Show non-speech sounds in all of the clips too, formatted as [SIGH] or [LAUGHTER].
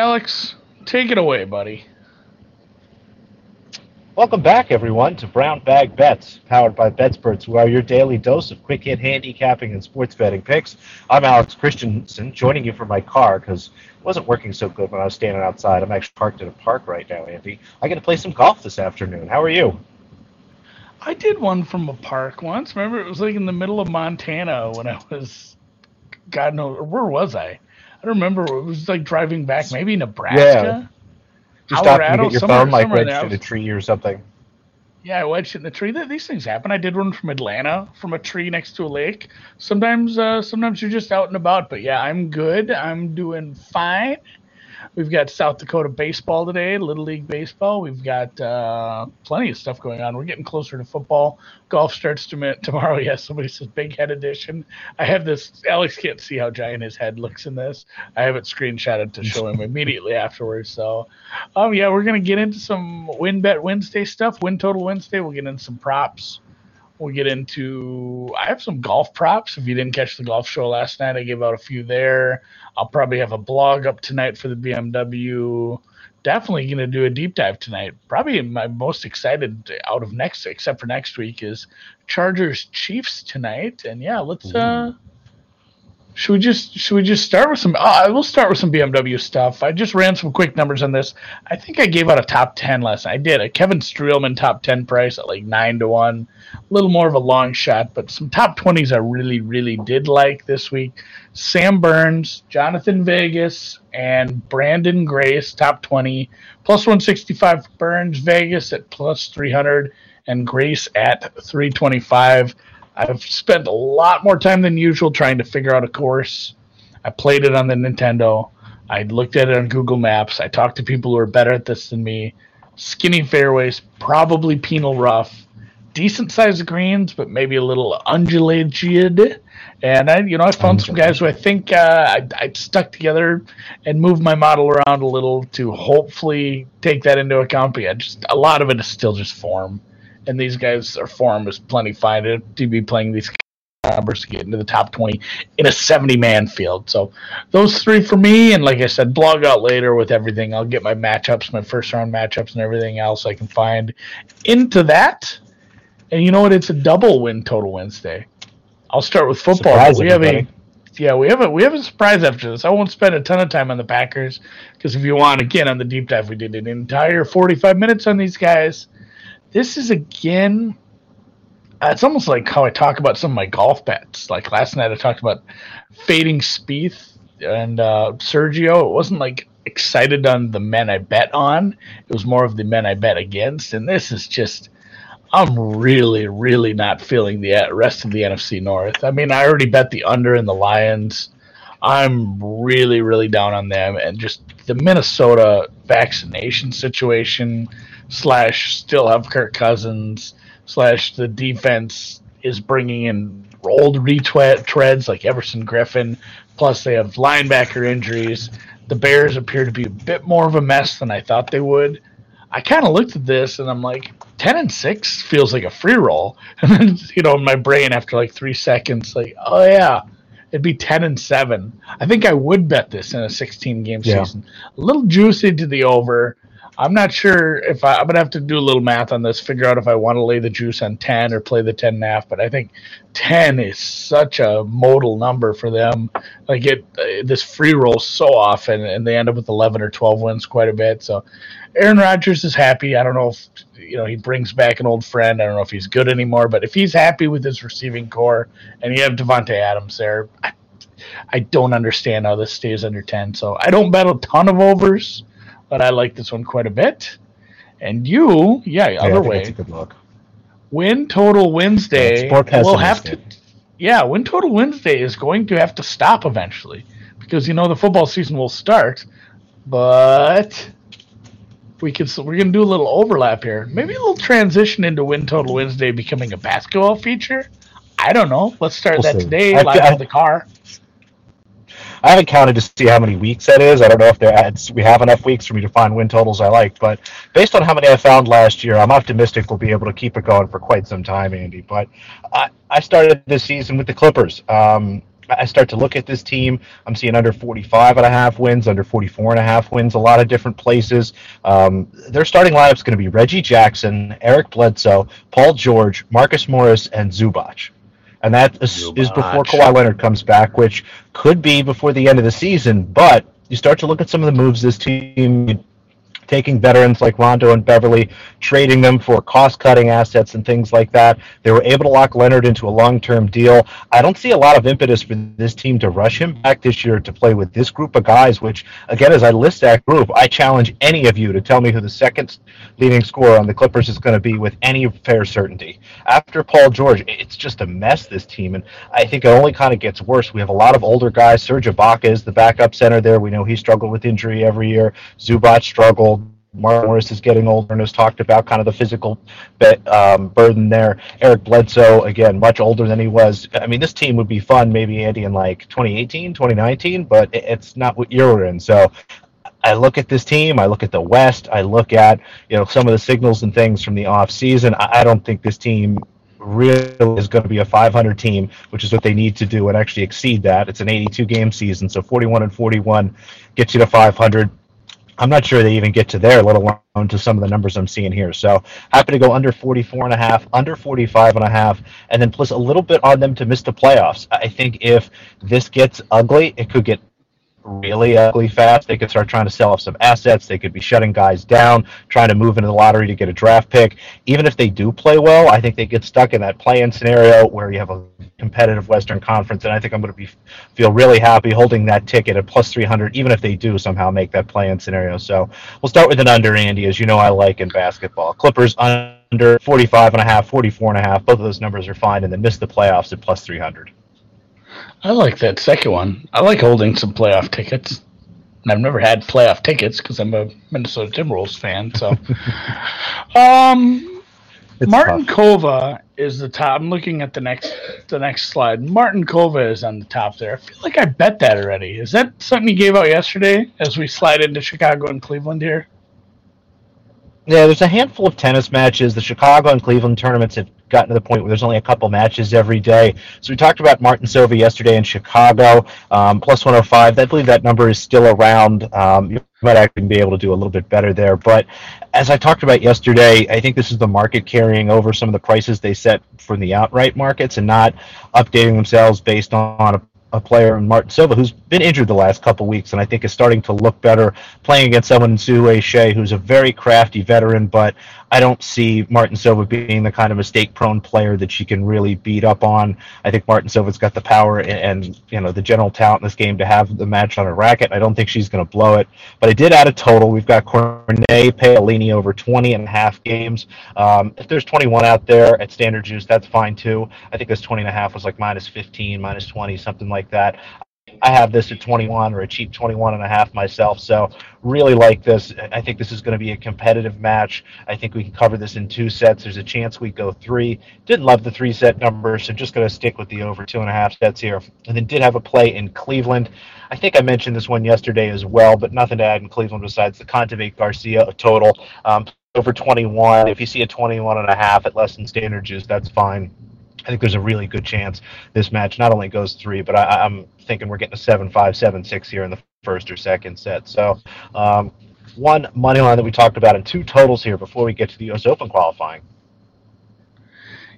Alex, take it away, buddy. Welcome back, everyone, to Brown Bag Bets, powered by BetSperts, who are your daily dose of quick hit handicapping and sports betting picks. I'm Alex Christensen, joining you from my car because it wasn't working so good when I was standing outside. I'm actually parked at a park right now, Andy. I got to play some golf this afternoon. How are you? I did one from a park once. Remember, it was like in the middle of Montana when I was, God knows, where was I? I don't remember. It was like driving back, maybe Nebraska. Yeah. Just stop and get your phone like wedged in a tree or something. Yeah, I wedged in the tree. These things happen. I did one from Atlanta, from a tree next to a lake. Sometimes, uh, sometimes you're just out and about. But yeah, I'm good. I'm doing fine. We've got South Dakota baseball today, Little League baseball. We've got uh, plenty of stuff going on. We're getting closer to football. Golf starts to tomorrow. Yes, [LAUGHS] yeah, somebody says big head edition. I have this. Alex can't see how giant his head looks in this. I have it screenshotted to show him [LAUGHS] immediately afterwards. So, um, yeah, we're gonna get into some win bet Wednesday stuff. Win total Wednesday. We'll get into some props. We'll get into. I have some golf props. If you didn't catch the golf show last night, I gave out a few there. I'll probably have a blog up tonight for the BMW. Definitely going to do a deep dive tonight. Probably my most excited out of next, except for next week, is Chargers Chiefs tonight. And yeah, let's. uh should we just should we just start with some? Uh, I will start with some BMW stuff. I just ran some quick numbers on this. I think I gave out a top ten last night. I did a Kevin Streelman top ten price at like nine to one. A little more of a long shot, but some top twenties I really really did like this week. Sam Burns, Jhonattan Vegas, and Branden Grace top twenty plus one sixty five. Burns Vegas at plus three hundred and Grace at three twenty five. I've spent a lot more time than usual trying to figure out a course. I played it on the Nintendo. I looked at it on Google Maps. I talked to people who are better at this than me. Skinny fairways, probably penal rough, decent sized greens, but maybe a little undulated. And I, you know, I found some guys who I think uh, I, I stuck together and moved my model around a little to hopefully take that into account. But yeah, just a lot of it is still just form and these guys are form is plenty fine to, to be playing these numbers to get into the top 20 in a 70 man field. So those three for me. And like I said, blog out later with everything. I'll get my matchups, my first round matchups, and everything else I can find into that. And you know what? It's a double win total Wednesday. I'll start with football. Surprise we everybody. have a yeah, we have a we have a surprise after this. I won't spend a ton of time on the Packers because if you want, again, on the deep dive, we did an entire 45 minutes on these guys this is again uh, it's almost like how I talk about some of my golf bets. Like last night, I talked about fading Spieth and uh, Sergio. It wasn't like excited on the men I bet on. It was more of the men I bet against. And this is just, I'm really, really not feeling the uh, rest of the NFC North. I mean, I already bet the under in the Lions. I'm really, really down on them, and just the Minnesota vaccination situation slash still have Kirk Cousins slash the defense is bringing in old retreads like Everson Griffen. Plus, they have linebacker injuries. The Bears appear to be a bit more of a mess than I thought they would. I kind of looked at this and I'm like, 10 and 6 feels like a free roll. [LAUGHS] And then, you know, in my brain after like three seconds, like, oh, yeah, it'd be 10 and 7. I think I would bet this in a 16 game yeah. season. A little juicy to the over. I'm not sure if I, am gonna have to do a little math on this, figure out if I want to lay the juice on 10 or play the 10 and a half. But I think 10 is such a modal number for them. Like it, uh, this free roll so often, and they end up with 11 or 12 wins quite a bit. So Aaron Rodgers is happy. I don't know if you know he brings back an old friend. I don't know if he's good anymore, but if he's happy with his receiving corps, and you have Davante Adams there, I, I don't understand how this stays under 10. So I don't bet a ton of overs but I like this one quite a bit. And you, yeah, yeah other way. That's a good look. Win total Wednesday. Yeah, we'll have to. Yeah, win total Wednesday is going to have to stop eventually because you know the football season will start, but we can we're gonna do a little overlap here. Maybe a little transition into win total Wednesday becoming a basketball feature. I don't know. Let's start we'll that see. today. I, live I, in the car. I haven't counted to see how many weeks that is. I don't know if there we have enough weeks for me to find win totals I like, but based on how many I found last year, I'm optimistic we'll be able to keep it going for quite some time, Andy. But I, I started this season with the Clippers. Um, I start to look at this team. I'm seeing under 45 and a half wins, under 44 and a half wins, a lot of different places. Um, their starting lineup is going to be Reggie Jackson, Eric Bledsoe, Paul George, Marcus Morris, and Zubac. And that is, is before Kawhi Leonard comes back, which could be before the end of the season. But you start to look at some of the moves this team taking veterans like Rondo and Beverly, trading them for cost cutting assets and things like that. They were able to lock Leonard into a long term deal. I don't see a lot of impetus for this team to rush him back this year to play with this group of guys, which, again, as I list that group, I challenge any of you to tell me who the second leading scorer on the Clippers is going to be with any fair certainty. After Paul George, it's just a mess, this team. And I think it only kind of gets worse. We have a lot of older guys. Serge Ibaka is the backup center there. We know he struggled with injury every year. Zubac struggled. Mark Morris is getting older and has talked about kind of the physical um, burden there. Eric Bledsoe, again, much older than he was. I mean, this team would be fun maybe, Andy, in like 2018, 2019, but it's not what you're in. So I look at this team, I look at the West, I look at, you know, some of the signals and things from the off season. I don't think this team really is going to be a 500 team, which is what they need to do and actually exceed that. It's an 82 game season, so 41 and 41 gets you to 500. I'm not sure they even get to there, let alone to some of the numbers I'm seeing here. So happy to go under 44 and a half, under 45 and a half, and then plus a little bit on them to miss the playoffs. I think if this gets ugly, it could get really ugly fast. They could start trying to sell off some assets. They could be shutting guys down, trying to move into the lottery to get a draft pick. Even if they do play well, I think they get stuck in that play-in scenario where you have a competitive Western Conference, and I think I'm going to be feel really happy holding that ticket at plus 300, even if they do somehow make that play-in scenario. So we'll start with an under, Andy, as you know I like in basketball. Clippers under 45 and a half, 44 and a half. Both of those numbers are fine, and then miss the playoffs at plus 300. I like that second one. I like holding some playoff tickets. And I've never had playoff tickets because I'm a Minnesota Timberwolves fan. So, [LAUGHS] um, it's Martin tough. Kova is the top. I'm looking at the next the next slide. Martincova is on the top there. I feel like I bet that already. Is that something you gave out yesterday as we slide into Chicago and Cleveland here? Yeah, there's a handful of tennis matches. The Chicago and Cleveland tournaments have gotten to the point where there's only a couple matches every day. So we talked about Martin Silva yesterday in Chicago, um, plus 105. I believe that number is still around. Um, you might actually be able to do a little bit better there. But as I talked about yesterday, I think this is the market carrying over some of the prices they set from the outright markets and not updating themselves based on a a player in Martin Silva who's been injured the last couple weeks and I think is starting to look better playing against someone in Zhou Shea who's a very crafty veteran, but I don't see Martin Silva being the kind of mistake-prone player that she can really beat up on. I think Martin Silva's got the power and, and you know the general talent in this game to have the match on a racket. I don't think she's going to blow it, but I did add a total. We've got Cornet Paolini over 20 and a half games. Um, if there's 21 out there at standard juice, that's fine too. I think this 20 and a half was like minus 15, minus 20, something like that. I have this at 21 or a cheap 21 and a half myself. So really like this. I think this is going to be a competitive match. I think we can cover this in two sets. There's a chance we go three. Didn't love the three set number, so just going to stick with the over two and a half sets here. And then did have a play in Cleveland. I think I mentioned this one yesterday as well, but nothing to add in Cleveland besides the Kontaveit Garcia total. Um, over 21. If you see a 21 and a half at less than standard juice, that's fine. I think there's a really good chance this match not only goes three, but I, am thinking we're getting a seven five seven six here in the first or second set. So um, one money line that we talked about and two totals here before we get to the U.S. Open qualifying.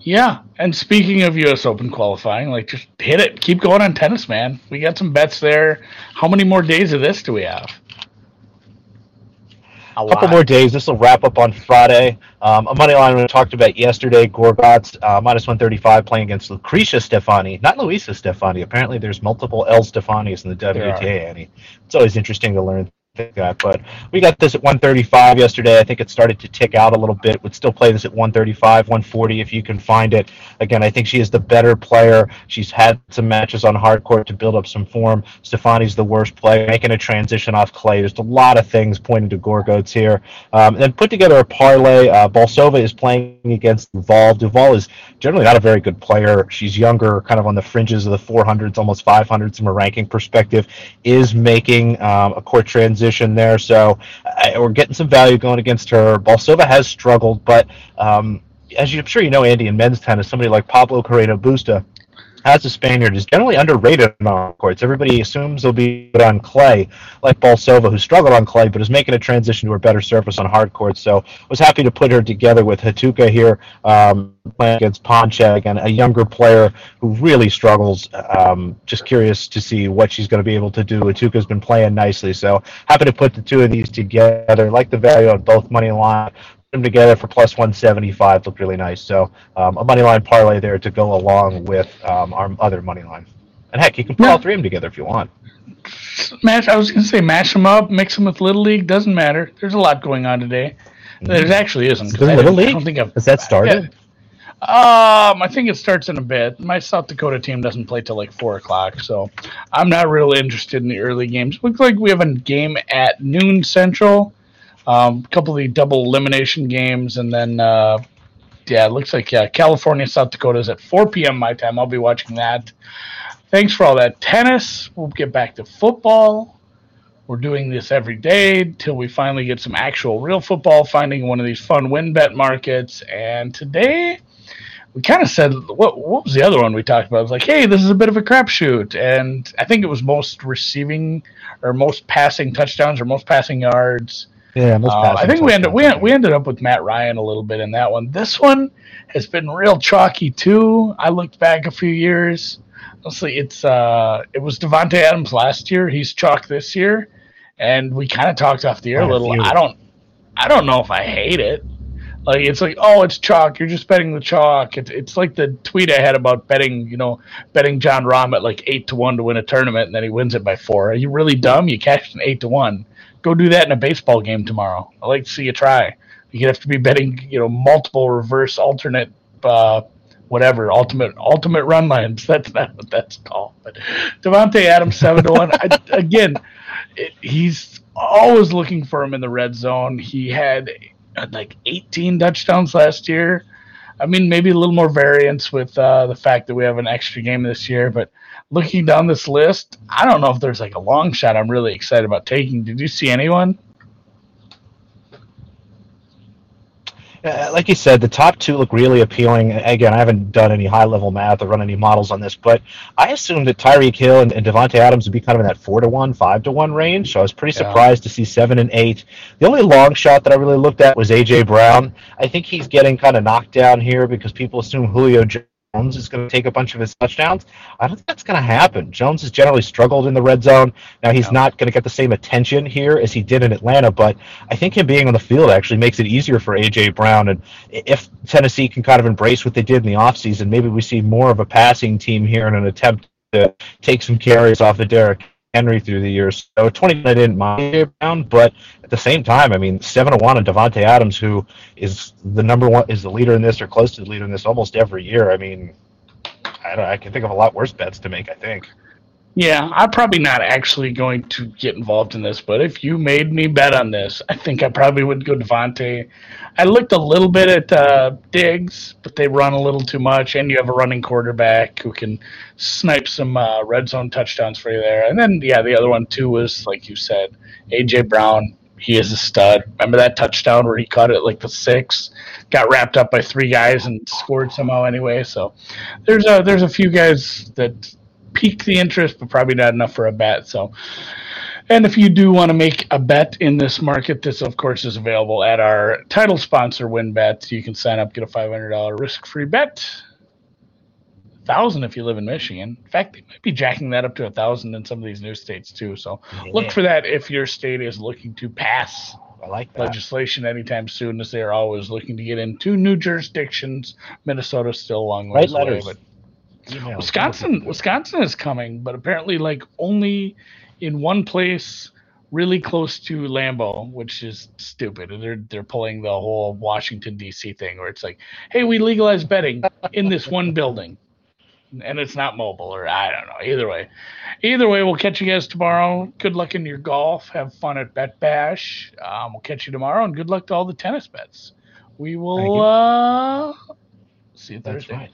Yeah, and speaking of U.S. Open qualifying, like just hit it, keep going on tennis, man. We got some bets there. How many more days of this do we have? A couple more days. This will wrap up on Friday. Um, a money line we talked about yesterday. Gorgat's uh, minus 135 playing against Lucretia Stefani, not Luisa Stefani. Apparently, there's multiple L Stefanis in the WTA. Annie, it's always interesting to learn that. But we got this at 135 yesterday. I think it started to tick out a little bit. Would still play this at 135, 140 if you can find it. Again, I think she is the better player. She's had some matches on hard court to build up some form. Stefani's the worst player, making a transition off clay. There's a lot of things pointing to Gorgots here. Um, then put together a parlay. Uh, Bolsova is playing against Duval. Duval is generally not a very good player. She's younger, kind of on the fringes of the 400s, almost 500s from a ranking perspective. Is making um, a court transition position there. So we're getting some value going against her. Bolsova has struggled, but um, as I'm sure you know, Andy, in men's tennis, somebody like Pablo Carreno Busta as a Spaniard, is generally underrated on courts. Everybody assumes he'll be good on clay, like Bolsova, who struggled on clay, but is making a transition to a better surface on hard courts. So was happy to put her together with Hatouka here, um, playing against Ponchet, and a younger player who really struggles. Um, just curious to see what she's going to be able to do. Hatouka's been playing nicely, so happy to put the two of these together. Like the value on both money line them together for plus 175 looked really nice. So um, a money line parlay there to go along with um, our other money line. And heck, you can put yeah. all three of them together if you want. Match. I was going to say mash them up, mix them with Little League. Doesn't matter. There's a lot going on today. Mm-hmm. There actually isn't. Is Little League? I don't think I've, Has that started? Um, I think it starts in a bit. My South Dakota team doesn't play till like four o'clock, so I'm not really interested in the early games. Looks like we have a game at noon central um, a couple of the double elimination games, and then uh, yeah, it looks like yeah, California, South Dakota is at 4 p.m. my time. I'll be watching that. Thanks for all that tennis. We'll get back to football. We're doing this every day till we finally get some actual real football, finding one of these fun win bet markets. And today, we kind of said, what, what was the other one we talked about? It was like, hey, this is a bit of a crapshoot. And I think it was most receiving or most passing touchdowns or most passing yards yeah, uh, I think we ended we, we ended up with Matt Ryan a little bit in that one. This one has been real chalky too. I looked back a few years. Honestly, it's uh, it was Davante Adams last year. He's chalk this year, and we kind of talked off the air a little. I don't, I don't know if I hate it. Like it's like, oh, it's chalk. You're just betting the chalk. It's it's like the tweet I had about betting, you know, betting Jon Rahm at like eight to one to win a tournament, and then he wins it by four. Are you really dumb? You cashed an eight to one go do that in a baseball game tomorrow. I'd like to see you try. You have to be betting, you know, multiple reverse alternate, uh, whatever, ultimate ultimate run lines. [LAUGHS] That's not what that's called. But Davante Adams seven to one. I, [LAUGHS] again, it, he's always looking for him in the red zone. He had uh, like 18 touchdowns last year. I mean, maybe a little more variance with uh, the fact that we have an extra game this year, but looking down this list, I don't know if there's like a long shot I'm really excited about taking. Did you see anyone? Uh, like you said, the top two look really appealing. Again, I haven't done any high level math or run any models on this, but I assumed that Tyreek Hill and, and Davante Adams would be kind of in that four to one, five to one range. So I was pretty yeah. surprised to see seven and eight. The only long shot that I really looked at was AJ Brown. I think he's getting kind of knocked down here because people assume Julio Jones is going to take a bunch of his touchdowns. I don't think that's going to happen. Jones has generally struggled in the red zone. Now he's not going to get the same attention here as he did in Atlanta, but I think him being on the field actually makes it easier for AJ Brown. And if Tennessee can kind of embrace what they did in the offseason, maybe we see more of a passing team here in an attempt to take some carries off of Derrick Henry through the years. So 20 I didn't mind Brown, but at the same time, I mean, seven to one and Davante Adams, who is the number one, is the leader in this or close to the leader in this almost every year. I mean, I, I can think of a lot worse bets to make. I think. Yeah, I'm probably not actually going to get involved in this, but if you made me bet on this, I think I probably would go Davante. I looked a little bit at uh, Diggs, but they run a little too much, and you have a running quarterback who can snipe some uh, red zone touchdowns for you there. And then, yeah, the other one too was like you said, AJ Brown. He is a stud. Remember that touchdown where he caught it like the six, got wrapped up by three guys and scored somehow anyway. So there's a there's a few guys that pique the interest, but probably not enough for a bet. So, and if you do want to make a bet in this market, this of course is available at our title sponsor, WynnBET. You can sign up, get a five hundred dollar risk free bet. Thousand if you live in Michigan. In fact, they might be jacking that up to a thousand in some of these new states too. So yeah. look for that if your state is looking to pass I like that. legislation anytime soon, as they are always looking to get into new jurisdictions. Minnesota's still a long way away, but Wisconsin, Wisconsin is coming, but apparently, like only in one place, really close to Lambeau, which is stupid. And they're they're pulling the whole Washington D.C. thing, where it's like, hey, we legalize betting in this one building, and it's not mobile, or I don't know. Either way, either way, we'll catch you guys tomorrow. Good luck in your golf. Have fun at Bet Bash. Um, we'll catch you tomorrow, and good luck to all the tennis bets. We will uh, see you Thursday. Right.